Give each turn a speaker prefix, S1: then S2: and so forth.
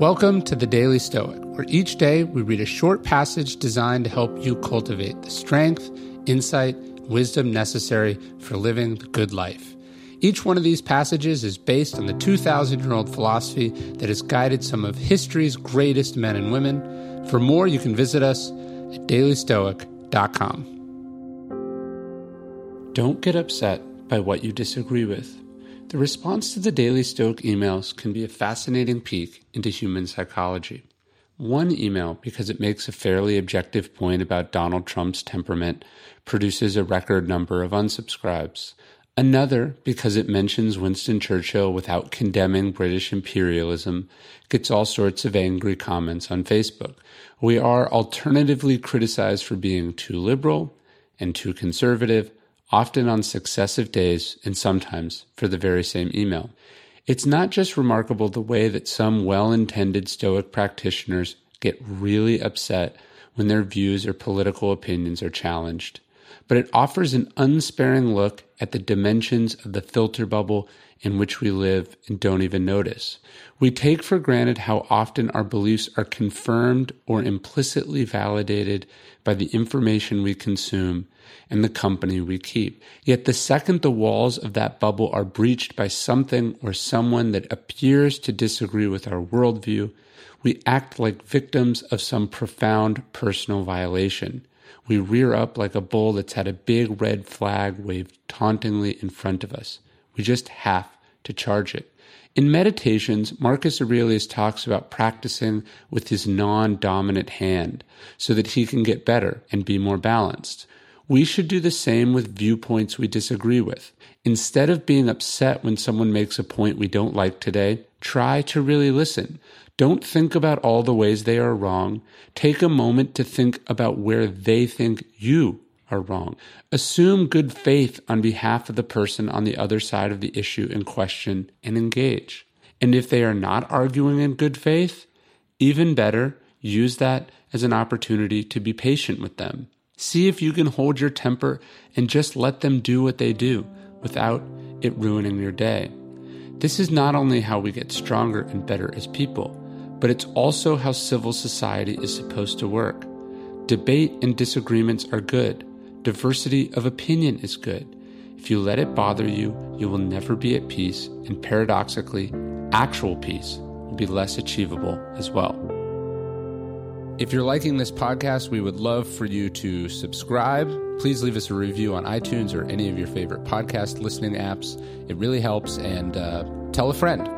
S1: Welcome to the Daily Stoic, where each day we read a short passage designed to help you cultivate the strength, insight, wisdom necessary for living the good life. Each one of these passages is based on the 2,000 year old philosophy that has guided some of history's greatest men and women. For more, you can visit us at dailystoic.com. Don't get upset by what you disagree with. The response to the Daily Stoic emails can be a fascinating peek into human psychology. One email, because it makes a fairly objective point about Donald Trump's temperament, produces a record number of unsubscribes. Another, because it mentions Winston Churchill without condemning British imperialism, gets all sorts of angry comments on Facebook. We are alternatively criticized for being too liberal and too conservative, often on successive days and sometimes for the very same email. It's not just remarkable the way that some well intended Stoic practitioners get really upset when their views or political opinions are challenged, but it offers an unsparing look at the dimensions of the filter bubble in which we live and don't even notice. We take for granted how often our beliefs are confirmed or implicitly validated by the information we consume and the company we keep. Yet the second the walls of that bubble are breached by something or someone that appears to disagree with our worldview, we act like victims of some profound personal violation. We rear up like a bull that's had a big red flag waved tauntingly in front of us. We just have to charge it. In Meditations, Marcus Aurelius talks about practicing with his non dominant hand so that he can get better and be more balanced. We should do the same with viewpoints we disagree with. Instead of being upset when someone makes a point we don't like today, try to really listen. Don't think about all the ways they are wrong. Take a moment to think about where they think you are wrong. Assume good faith on behalf of the person on the other side of the issue in question and engage. And if they are not arguing in good faith, even better, use that as an opportunity to be patient with them. See if you can hold your temper and just let them do what they do without it ruining your day. This is not only how we get stronger and better as people, but it's also how civil society is supposed to work. Debate and disagreements are good. Diversity of opinion is good. If you let it bother you, you will never be at peace, and paradoxically, actual peace will be less achievable as well. If you're liking this podcast, we would love for you to subscribe. Please leave us a review on iTunes or any of your favorite podcast listening apps. It really helps, and uh, tell a friend.